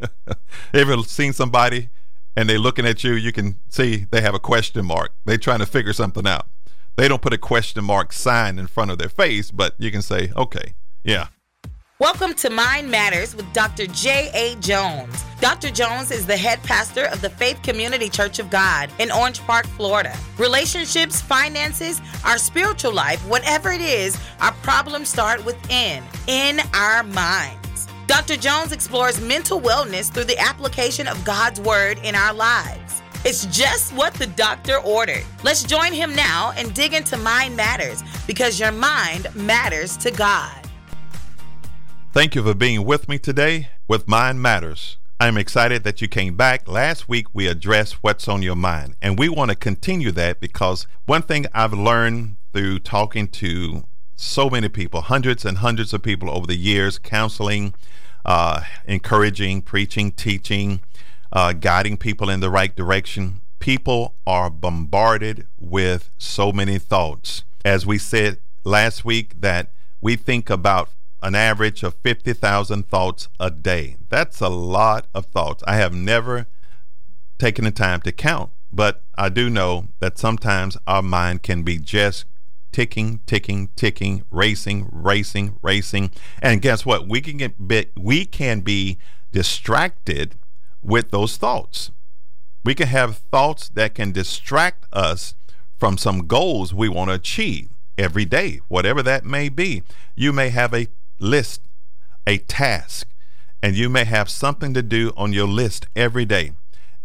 Ever seen somebody and they're looking at you, you can see they have a question mark. They're trying to figure something out. They don't put a question mark sign in front of their face, but you can say, okay, yeah. Welcome to Mind Matters with Dr. J.A. Jones. Dr. Jones is the head pastor of the Faith Community Church of God in Orange Park, Florida. Relationships, finances, our spiritual life, whatever it is, our problems start within, in our minds. Dr. Jones explores mental wellness through the application of God's Word in our lives. It's just what the doctor ordered. Let's join him now and dig into Mind Matters because your mind matters to God. Thank you for being with me today with Mind Matters. I'm excited that you came back. Last week we addressed what's on your mind, and we want to continue that because one thing I've learned through talking to so many people, hundreds and hundreds of people over the years, counseling, uh, encouraging, preaching, teaching, uh, guiding people in the right direction. People are bombarded with so many thoughts. As we said last week, that we think about an average of 50,000 thoughts a day. That's a lot of thoughts. I have never taken the time to count, but I do know that sometimes our mind can be just ticking, ticking, ticking, racing, racing, racing. And guess what? We can get bit, we can be distracted with those thoughts. We can have thoughts that can distract us from some goals we want to achieve every day, whatever that may be. You may have a list a task, and you may have something to do on your list every day.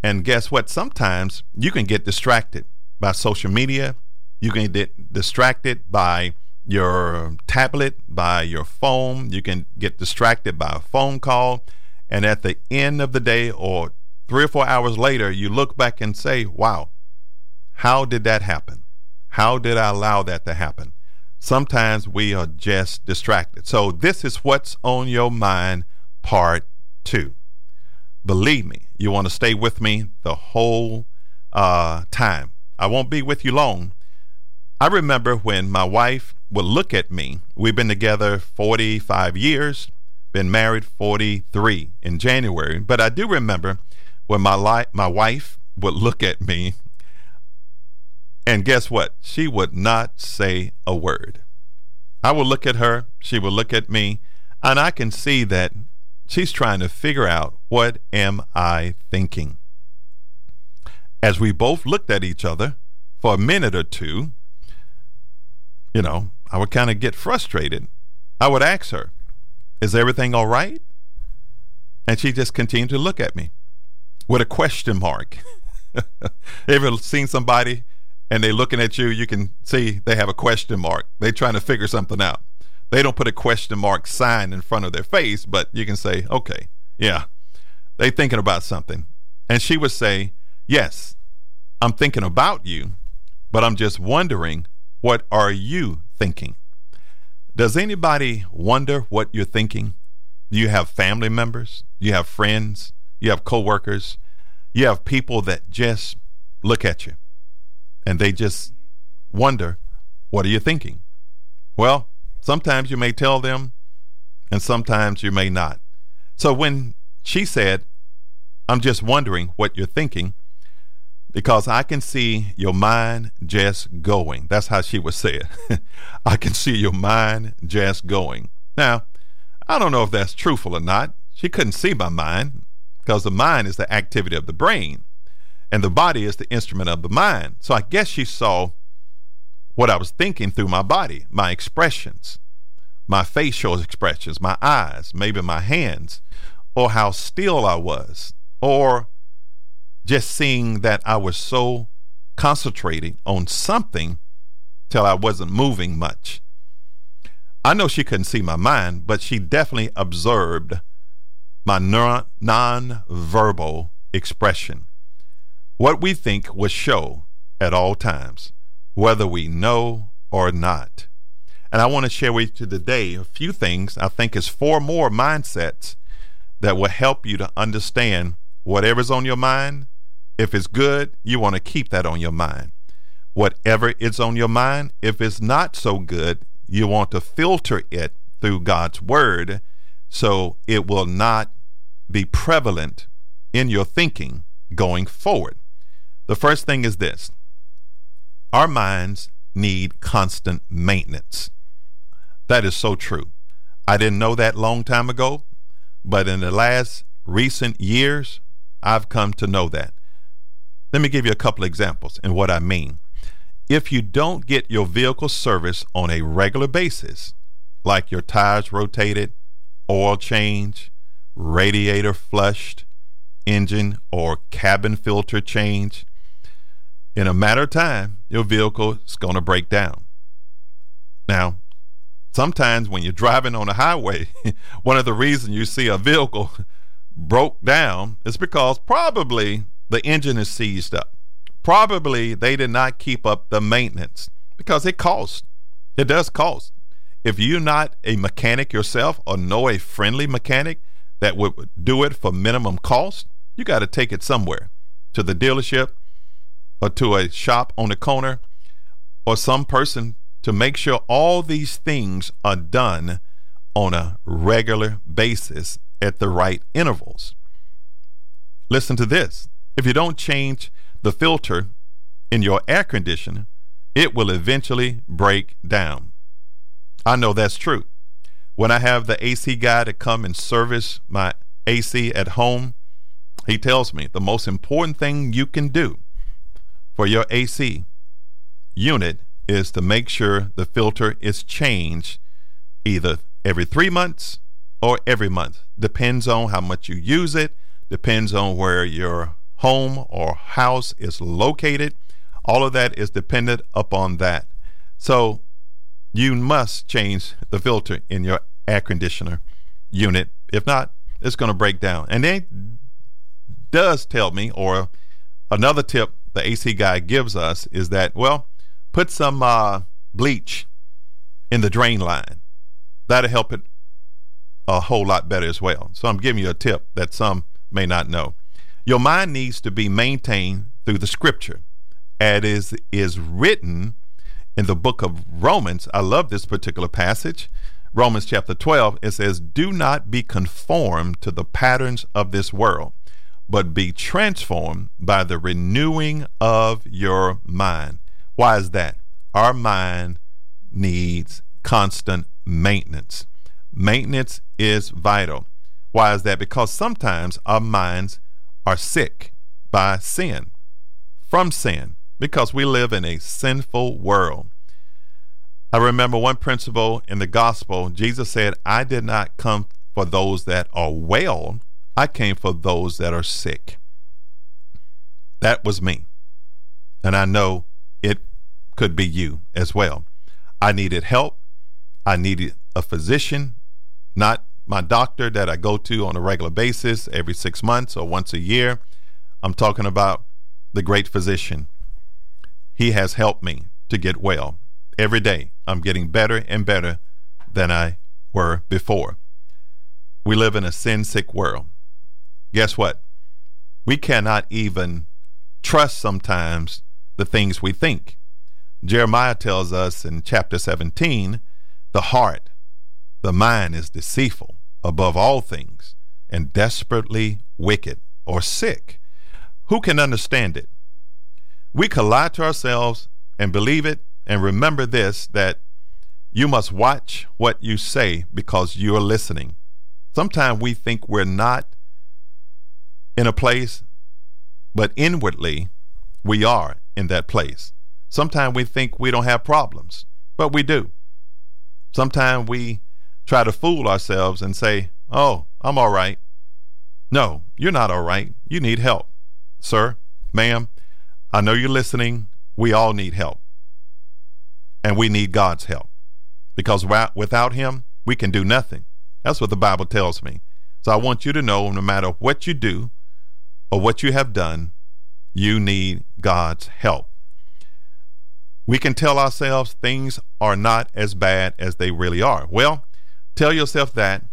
And guess what? Sometimes you can get distracted by social media, you can get distracted by your tablet, by your phone, you can get distracted by a phone call. And at the end of the day, or three or four hours later, you look back and say, wow, how did that happen? How did I allow that to happen? sometimes we are just distracted. So, this is what's on your mind, part two. Believe me, you want to stay with me the whole uh, time. I won't be with you long. I remember when my wife would look at me. We've been together 45 years, been married 43 in January. But I do remember when my, li- my wife would look at me and guess what? She would not say a word. I would look at her, she would look at me, and I can see that she's trying to figure out what am I thinking. As we both looked at each other for a minute or two, you know, I would kind of get frustrated. I would ask her, Is everything all right? And she just continued to look at me with a question mark. Ever seen somebody and they're looking at you, you can see they have a question mark. They're trying to figure something out. They don't put a question mark sign in front of their face, but you can say, okay, yeah, they thinking about something. And she would say, yes, I'm thinking about you, but I'm just wondering, what are you thinking? Does anybody wonder what you're thinking? You have family members? You have friends? You have coworkers? You have people that just look at you and they just wonder, what are you thinking? Well, sometimes you may tell them, and sometimes you may not. So when she said, I'm just wondering what you're thinking, because I can see your mind just going. That's how she would say it. I can see your mind just going. Now, I don't know if that's truthful or not. She couldn't see my mind because the mind is the activity of the brain and the body is the instrument of the mind. So I guess she saw what I was thinking through my body, my expressions, my facial expressions, my eyes, maybe my hands, or how still I was, or just seeing that I was so concentrating on something till I wasn't moving much. I know she couldn't see my mind, but she definitely observed my non verbal expression. What we think will show at all times, whether we know or not. And I want to share with you today a few things. I think is four more mindsets that will help you to understand whatever's on your mind. If it's good, you want to keep that on your mind. Whatever is on your mind, if it's not so good, you want to filter it through God's word so it will not be prevalent in your thinking going forward. The first thing is this our minds need constant maintenance. That is so true. I didn't know that long time ago, but in the last recent years, I've come to know that. Let me give you a couple examples and what I mean. If you don't get your vehicle serviced on a regular basis, like your tires rotated, oil change, radiator flushed, engine or cabin filter change, in a matter of time, your vehicle is going to break down. Now, sometimes when you're driving on the highway, one of the reasons you see a vehicle broke down is because probably the engine is seized up. Probably they did not keep up the maintenance because it costs. It does cost. If you're not a mechanic yourself or know a friendly mechanic that would do it for minimum cost, you got to take it somewhere to the dealership or to a shop on the corner or some person to make sure all these things are done on a regular basis at the right intervals. Listen to this. If you don't change the filter in your air conditioner, it will eventually break down. I know that's true. When I have the AC guy to come and service my AC at home, he tells me the most important thing you can do for your AC unit is to make sure the filter is changed either every three months or every month. Depends on how much you use it, depends on where your home or house is located. All of that is dependent upon that. So you must change the filter in your air conditioner unit. If not, it's going to break down. And they does tell me, or another tip the AC guy gives us is that, well, put some uh, bleach in the drain line. That'll help it a whole lot better as well. So I'm giving you a tip that some may not know. Your mind needs to be maintained through the scripture. As is, is written in the book of Romans. I love this particular passage. Romans chapter 12, it says, Do not be conformed to the patterns of this world, but be transformed by the renewing of your mind. Why is that? Our mind needs constant maintenance. Maintenance is vital. Why is that? Because sometimes our minds are sick by sin, from sin, because we live in a sinful world. I remember one principle in the gospel Jesus said, I did not come for those that are well, I came for those that are sick. That was me. And I know it could be you as well. I needed help. I needed a physician, not my doctor that I go to on a regular basis every six months or once a year. I'm talking about the great physician. He has helped me to get well. Every day, I'm getting better and better than I were before. We live in a sin sick world guess what? We cannot even trust sometimes the things we think. Jeremiah tells us in chapter 17 the heart, the mind is deceitful above all things and desperately wicked or sick. Who can understand it? We can lie to ourselves and believe it and remember this that you must watch what you say because you're listening. Sometimes we think we're not in a place, but inwardly we are in that place. Sometimes we think we don't have problems, but we do. Sometimes we try to fool ourselves and say, Oh, I'm all right. No, you're not all right. You need help. Sir, ma'am, I know you're listening. We all need help. And we need God's help because without Him, we can do nothing. That's what the Bible tells me. So I want you to know no matter what you do, or what you have done, you need God's help. We can tell ourselves things are not as bad as they really are. Well, tell yourself that,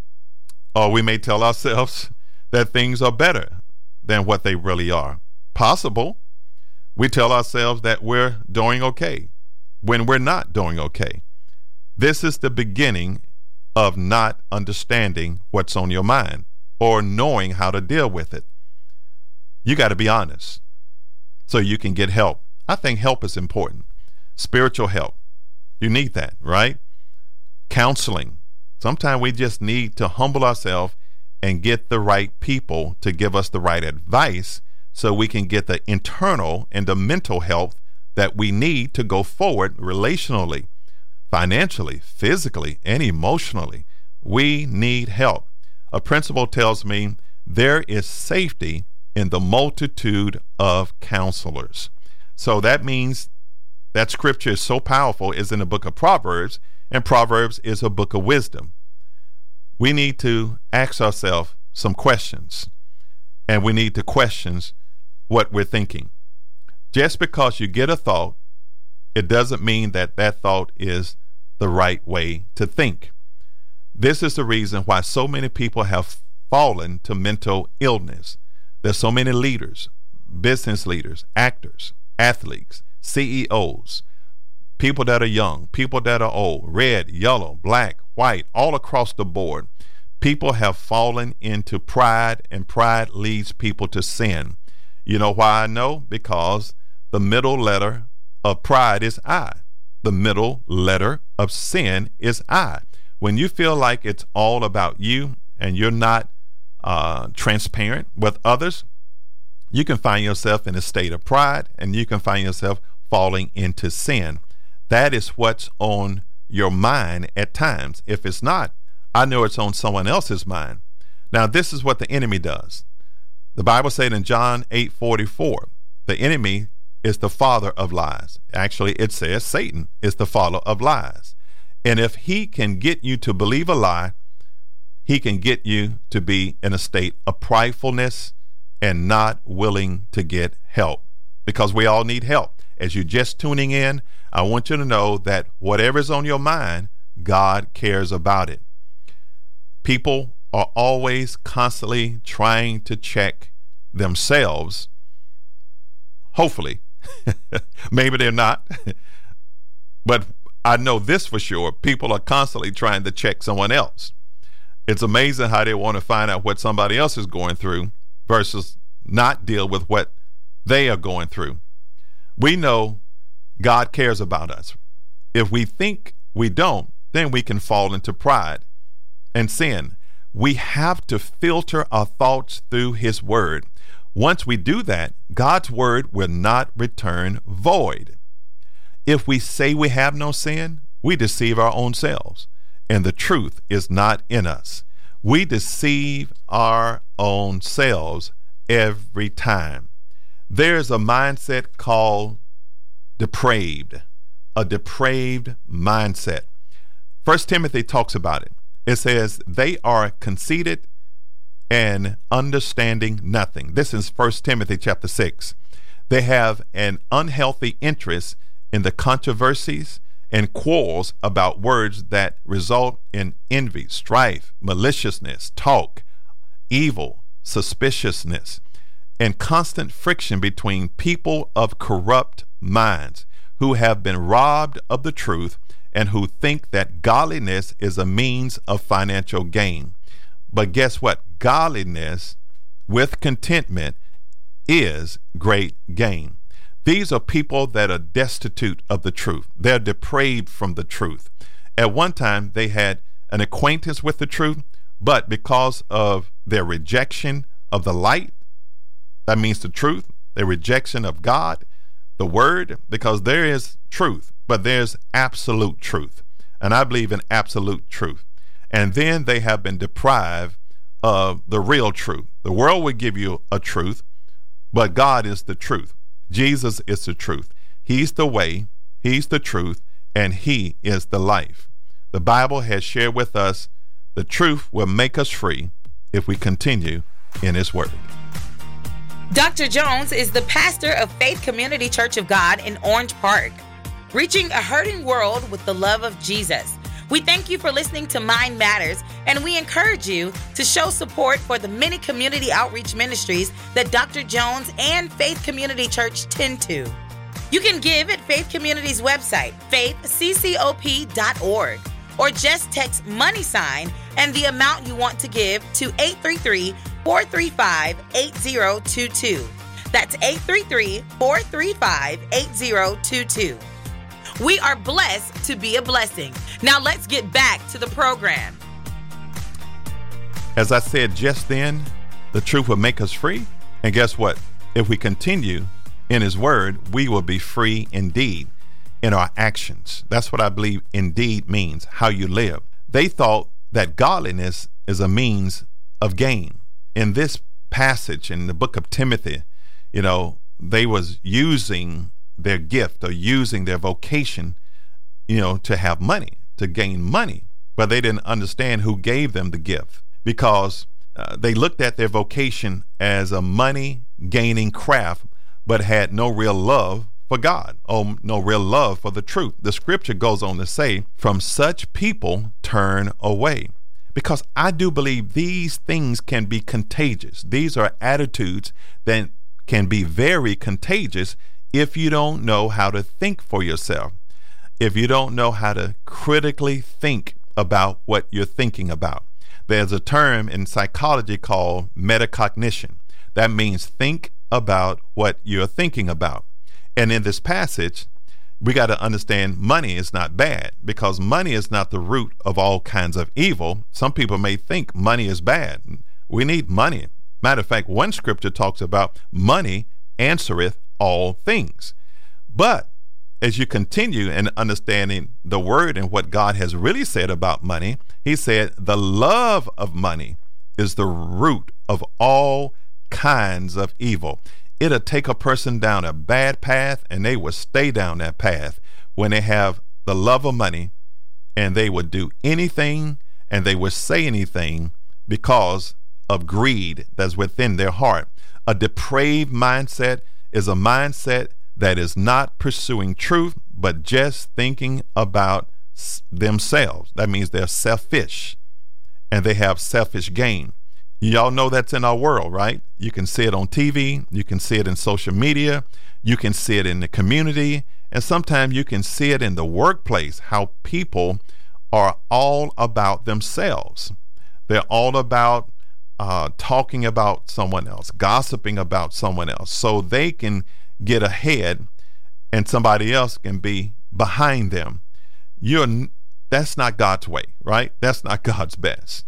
or we may tell ourselves that things are better than what they really are. Possible. We tell ourselves that we're doing okay when we're not doing okay. This is the beginning of not understanding what's on your mind. or knowing how to deal with it. You got to be honest so you can get help. I think help is important. Spiritual help. You need that, right? Counseling. Sometimes we just need to humble ourselves and get the right people to give us the right advice so we can get the internal and the mental health that we need to go forward relationally, financially, physically, and emotionally. We need help. A principal tells me there is safety in the multitude of counselors. So that means that scripture is so powerful is in the book of Proverbs, and Proverbs is a book of wisdom. We need to ask ourselves some questions, and we need to question what we're thinking. Just because you get a thought, it doesn't mean that that thought is the right way to think. This is the reason why so many people have fallen to mental illness. There's so many leaders, business leaders, actors, athletes, CEOs, people that are young, people that are old, red, yellow, black, white, all across the board. People have fallen into pride, and pride leads people to sin. You know why I know? Because the middle letter of pride is I. The middle letter of sin is I. When you feel like it's all about you and you're not uh, transparent with others, you can find yourself in a state of pride and you can find yourself falling into sin. That is what's on your mind at times. If it's not, I know it's on someone else's mind. Now, this is what the enemy does. The Bible said in John 8 44, the enemy is the father of lies. Actually, it says Satan is the father of lies. And if he can get you to believe a lie, he can get you to be in a state of pridefulness and not willing to get help because we all need help. As you're just tuning in, I want you to know that whatever's on your mind, God cares about it. People are always constantly trying to check themselves. Hopefully, maybe they're not. but I know this for sure people are constantly trying to check someone else. It's amazing how they want to find out what somebody else is going through versus not deal with what they are going through. We know God cares about us. If we think we don't, then we can fall into pride and sin. We have to filter our thoughts through His Word. Once we do that, God's Word will not return void. If we say we have no sin, we deceive our own selves, and the truth is not in us. We deceive our own selves every time. There's a mindset called depraved, a depraved mindset. First Timothy talks about it. It says they are conceited and understanding nothing. This is First Timothy chapter 6. They have an unhealthy interest in the controversies and quarrels about words that result in envy, strife, maliciousness, talk, evil, suspiciousness, and constant friction between people of corrupt minds who have been robbed of the truth and who think that godliness is a means of financial gain. But guess what? Godliness with contentment is great gain. These are people that are destitute of the truth. They're depraved from the truth. At one time, they had an acquaintance with the truth, but because of their rejection of the light, that means the truth, their rejection of God, the word, because there is truth, but there's absolute truth. And I believe in absolute truth. And then they have been deprived of the real truth. The world will give you a truth, but God is the truth. Jesus is the truth. He's the way, He's the truth, and He is the life. The Bible has shared with us the truth will make us free if we continue in His Word. Dr. Jones is the pastor of Faith Community Church of God in Orange Park, reaching a hurting world with the love of Jesus. We thank you for listening to Mind Matters, and we encourage you to show support for the many community outreach ministries that Dr. Jones and Faith Community Church tend to. You can give at Faith Community's website, faithccop.org, or just text money sign and the amount you want to give to 833 435 8022. That's 833 435 8022. We are blessed to be a blessing. Now let's get back to the program. As I said just then, the truth will make us free. And guess what? If we continue in His Word, we will be free indeed in our actions. That's what I believe indeed means, how you live. They thought that godliness is a means of gain. In this passage in the book of Timothy, you know, they was using their gift or using their vocation, you know, to have money, to gain money. But they didn't understand who gave them the gift because uh, they looked at their vocation as a money gaining craft, but had no real love for God or no real love for the truth. The scripture goes on to say, From such people turn away. Because I do believe these things can be contagious. These are attitudes that can be very contagious if you don't know how to think for yourself, if you don't know how to critically think about what you're thinking about. There's a term in psychology called metacognition. That means think about what you're thinking about. And in this passage, we got to understand money is not bad because money is not the root of all kinds of evil. Some people may think money is bad. We need money. Matter of fact, one scripture talks about money answereth all things. But as you continue in understanding the word and what God has really said about money, he said, the love of money is the root of all kinds of evil. It'll take a person down a bad path and they will stay down that path when they have the love of money and they would do anything and they would say anything because of greed that's within their heart. A depraved mindset is a mindset that is not pursuing truth, but just thinking about themselves. That means they're selfish and they have selfish gain. Y'all know that's in our world, right? You can see it on TV, you can see it in social media, you can see it in the community, and sometimes you can see it in the workplace how people are all about themselves. They're all about uh, talking about someone else, gossiping about someone else, so they can get ahead and somebody else can be behind them. You're that's not God's way, right? That's not God's best.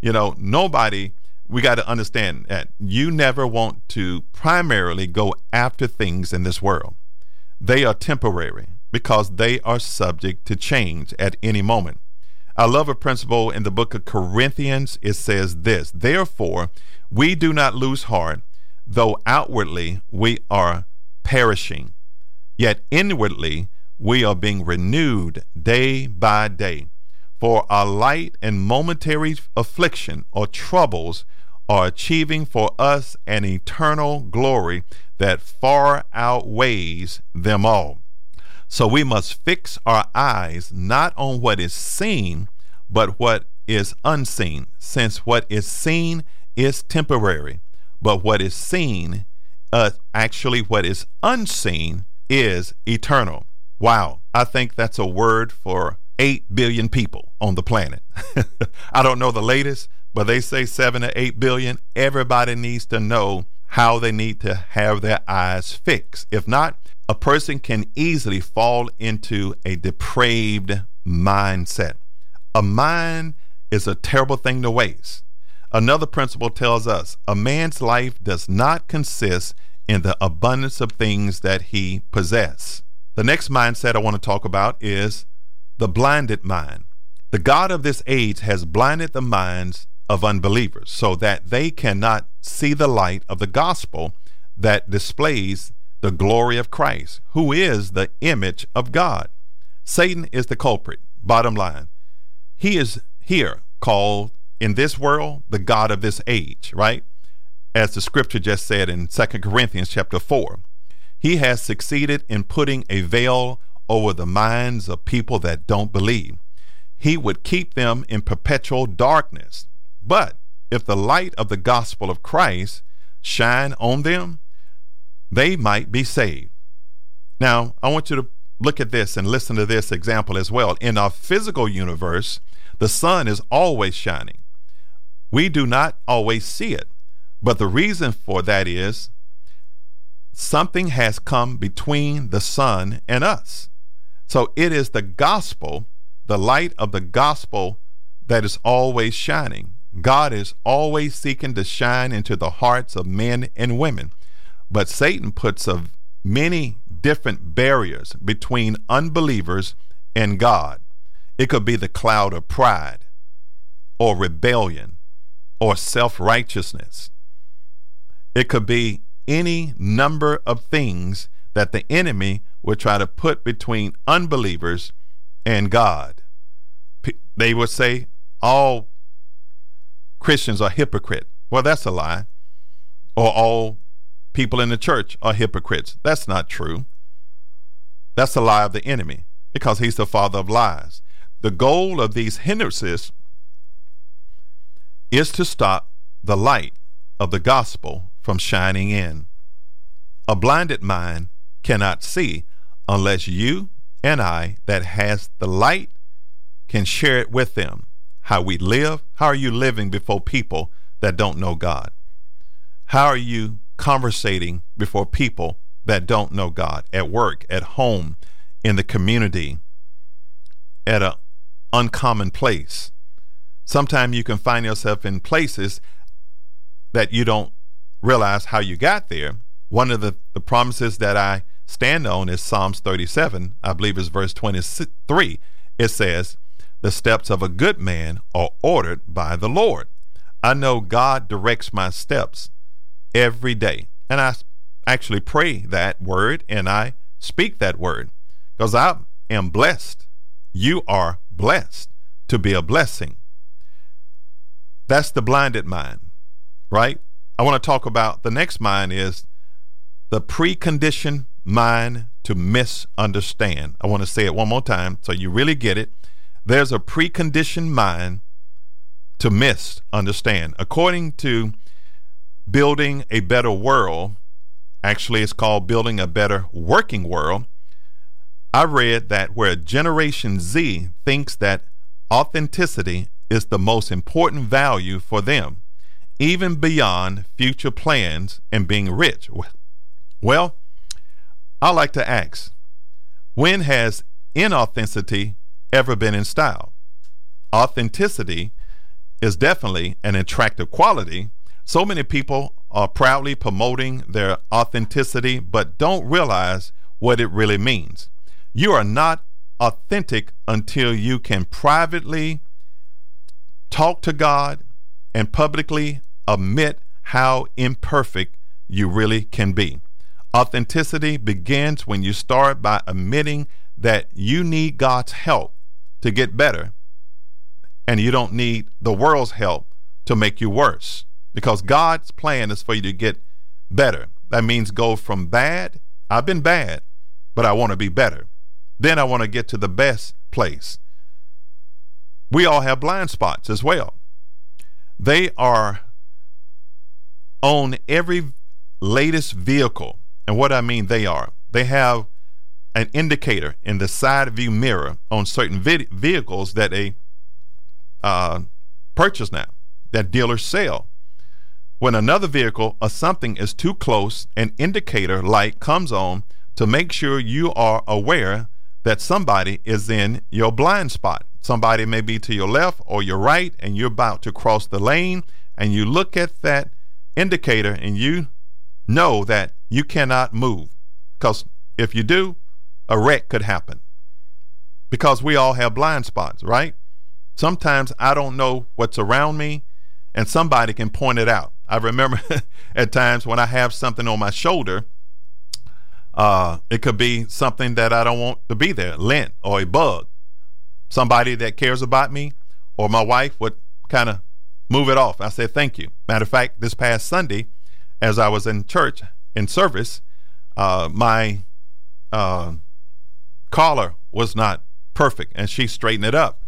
You know, nobody we got to understand that you never want to primarily go after things in this world. They are temporary because they are subject to change at any moment. I love a principle in the book of Corinthians. It says this Therefore, we do not lose heart, though outwardly we are perishing, yet inwardly we are being renewed day by day. For our light and momentary affliction or troubles are achieving for us an eternal glory that far outweighs them all. So we must fix our eyes not on what is seen, but what is unseen, since what is seen is temporary, but what is seen, uh, actually, what is unseen is eternal. Wow, I think that's a word for 8 billion people on the planet. I don't know the latest, but they say 7 to 8 billion. Everybody needs to know how they need to have their eyes fixed. If not, a person can easily fall into a depraved mindset. A mind is a terrible thing to waste. Another principle tells us a man's life does not consist in the abundance of things that he possesses. The next mindset I want to talk about is the blinded mind. The God of this age has blinded the minds of unbelievers so that they cannot see the light of the gospel that displays the glory of Christ, who is the image of God. Satan is the culprit, bottom line. He is here called in this world the God of this age, right? As the scripture just said in Second Corinthians chapter 4. He has succeeded in putting a veil over the minds of people that don't believe. He would keep them in perpetual darkness. But if the light of the gospel of Christ shine on them, they might be saved. Now, I want you to look at this and listen to this example as well. In our physical universe, The sun is always shining. We do not always see it, but the reason for that is something has come between the sun and us. So it is the gospel, the light of the gospel, that is always shining. God is always seeking to shine into the hearts of men and women. But Satan puts a many different barriers between unbelievers and God. It could be the cloud of pride or rebellion or self righteousness. It could be any number of things that the enemy would try to put between unbelievers and God. They would say all Christians are hypocrite. Well, that's a lie. Or all people in the church are hypocrites. That's not true. That's a lie of the enemy because he's the father of lies. The goal of these hindrances is to stop the light of the gospel from shining in. A blinded mind cannot see unless you and I, that has the light, can share it with them. How we live, how are you living before people that don't know God? How are you conversating before people that don't know God at work, at home, in the community, at an uncommon place? Sometimes you can find yourself in places that you don't realize how you got there. One of the, the promises that I stand on is Psalms 37, I believe is verse 23. It says, The steps of a good man are ordered by the Lord. I know God directs my steps every day. And I actually pray that word and I speak that word because I am blessed. You are blessed to be a blessing. That's the blinded mind, right? I want to talk about the next mind is the preconditioned mind to misunderstand. I want to say it one more time so you really get it. There's a preconditioned mind to misunderstand. According to Building a Better World, actually, it's called Building a Better Working World. I read that where Generation Z thinks that authenticity is the most important value for them, even beyond future plans and being rich. Well, I like to ask when has inauthenticity ever been in style? Authenticity is definitely an attractive quality. So many people are proudly promoting their authenticity, but don't realize what it really means. You are not authentic until you can privately talk to God and publicly admit how imperfect you really can be. Authenticity begins when you start by admitting that you need God's help to get better and you don't need the world's help to make you worse because God's plan is for you to get better. That means go from bad, I've been bad, but I want to be better. Then I want to get to the best place. We all have blind spots as well. They are on every latest vehicle and what I mean, they are. They have an indicator in the side view mirror on certain vid- vehicles that they uh, purchase now, that dealers sell. When another vehicle or something is too close, an indicator light comes on to make sure you are aware that somebody is in your blind spot. Somebody may be to your left or your right, and you're about to cross the lane, and you look at that indicator and you know that you cannot move. Because if you do, a wreck could happen. Because we all have blind spots, right? Sometimes I don't know what's around me, and somebody can point it out. I remember at times when I have something on my shoulder, uh, it could be something that I don't want to be there, lint or a bug. Somebody that cares about me or my wife would kind of move it off. I said, thank you. Matter of fact, this past Sunday, as I was in church in service, uh, my uh, collar was not perfect, and she straightened it up.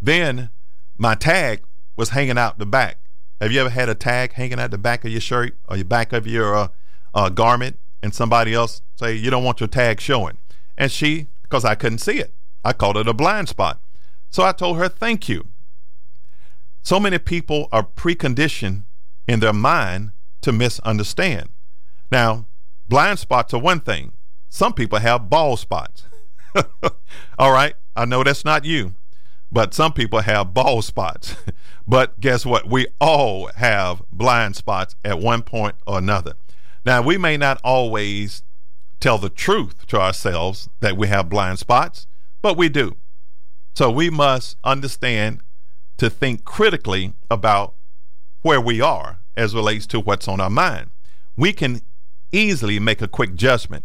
Then my tag was hanging out the back. Have you ever had a tag hanging out the back of your shirt or your back of your uh, uh, garment, and somebody else say you don't want your tag showing? And she, because I couldn't see it, I called it a blind spot. So I told her, "Thank you." So many people are preconditioned in their mind to misunderstand. Now, blind spots are one thing. Some people have bald spots. All right, I know that's not you, but some people have bald spots. but guess what? We all have blind spots at one point or another. Now, we may not always tell the truth to ourselves that we have blind spots, but we do. So we must understand to think critically about where we are as relates to what's on our mind. We can easily make a quick judgment.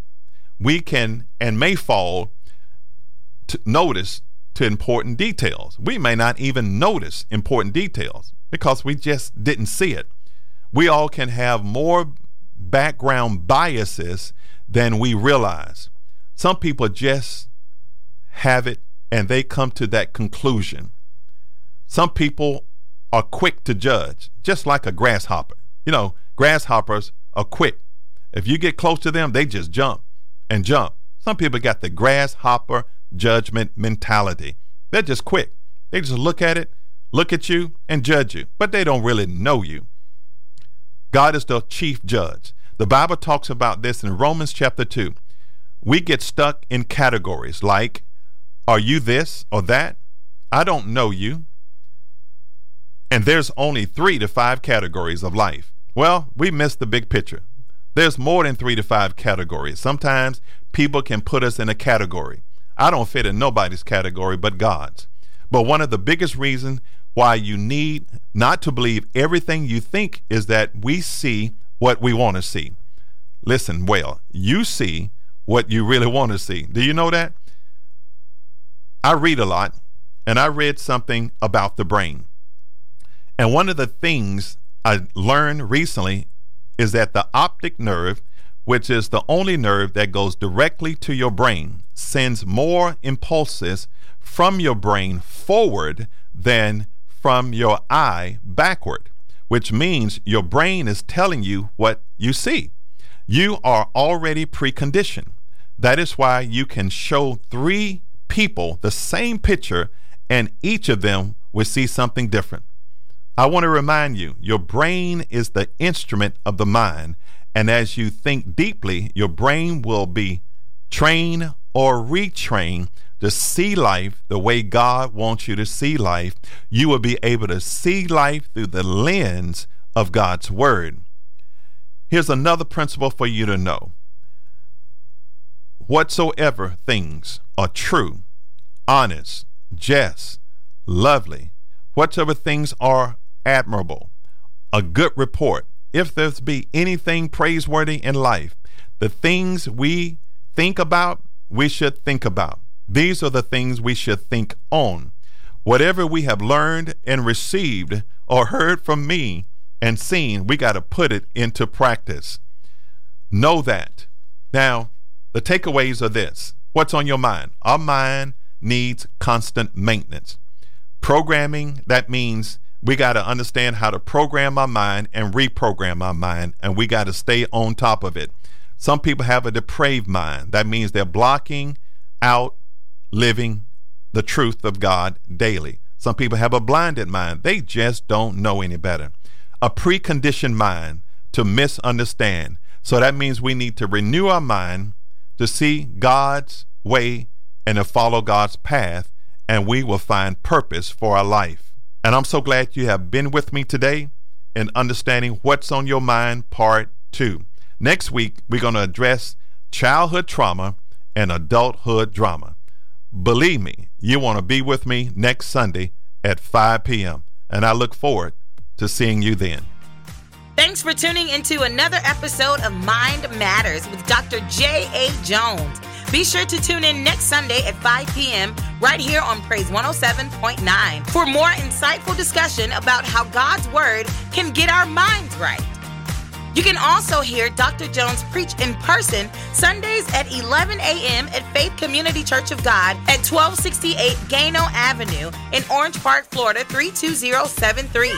We can and may fall to notice to important details. We may not even notice important details because we just didn't see it. We all can have more background biases than we realize. Some people just have it and they come to that conclusion. Some people are quick to judge, just like a grasshopper. You know, grasshoppers are quick. If you get close to them, they just jump and jump. Some people got the grasshopper judgment mentality. They're just quick. They just look at it, look at you, and judge you, but they don't really know you. God is the chief judge. The Bible talks about this in Romans chapter 2. We get stuck in categories like, are you this or that? I don't know you. And there's only three to five categories of life. Well, we miss the big picture. There's more than three to five categories. Sometimes people can put us in a category. I don't fit in nobody's category but God's. But one of the biggest reasons why you need not to believe everything you think is that we see what we want to see. Listen well, you see what you really want to see. Do you know that? I read a lot, and I read something about the brain. And one of the things I learned recently is that the optic nerve, which is the only nerve that goes directly to your brain, sends more impulses from your brain forward than from your eye backward, which means your brain is telling you what you see. You are already preconditioned. That is why you can show three people the same picture and each of them will see something different. I want to remind you your brain is the instrument of the mind. And as you think deeply, your brain will be trained or retrain to see life the way God wants you to see life. You will be able to see life through the lens of God's Word. Here's another principle for you to know whatsoever things are true, honest, just, lovely, whatsoever things are admirable, a good report. If there's be anything praiseworthy in life, the things we think about, we should think about. These are the things we should think on. Whatever we have learned and received or heard from me and seen, we got to put it into practice. Know that. Now, the takeaways are this What's on your mind? Our mind needs constant maintenance. Programming, that means we got to understand how to program our mind and reprogram our mind, and we got to stay on top of it. Some people have a depraved mind. That means they're blocking out living the truth of God daily. Some people have a blinded mind. They just don't know any better. A preconditioned mind to misunderstand. So that means we need to renew our mind to see God's way and to follow God's path, and we will find purpose for our life. And I'm so glad you have been with me today in understanding what's on your mind, part two. Next week, we're going to address childhood trauma and adulthood drama. Believe me, you want to be with me next Sunday at 5 p.m., and I look forward to seeing you then. Thanks for tuning into another episode of Mind Matters with Dr. J.A. Jones. Be sure to tune in next Sunday at 5 p.m. right here on Praise 107.9 for more insightful discussion about how God's Word can get our minds right. You can also hear Dr. Jones preach in person Sundays at 11 a.m. at Faith Community Church of God at 1268 Gano Avenue in Orange Park, Florida 32073.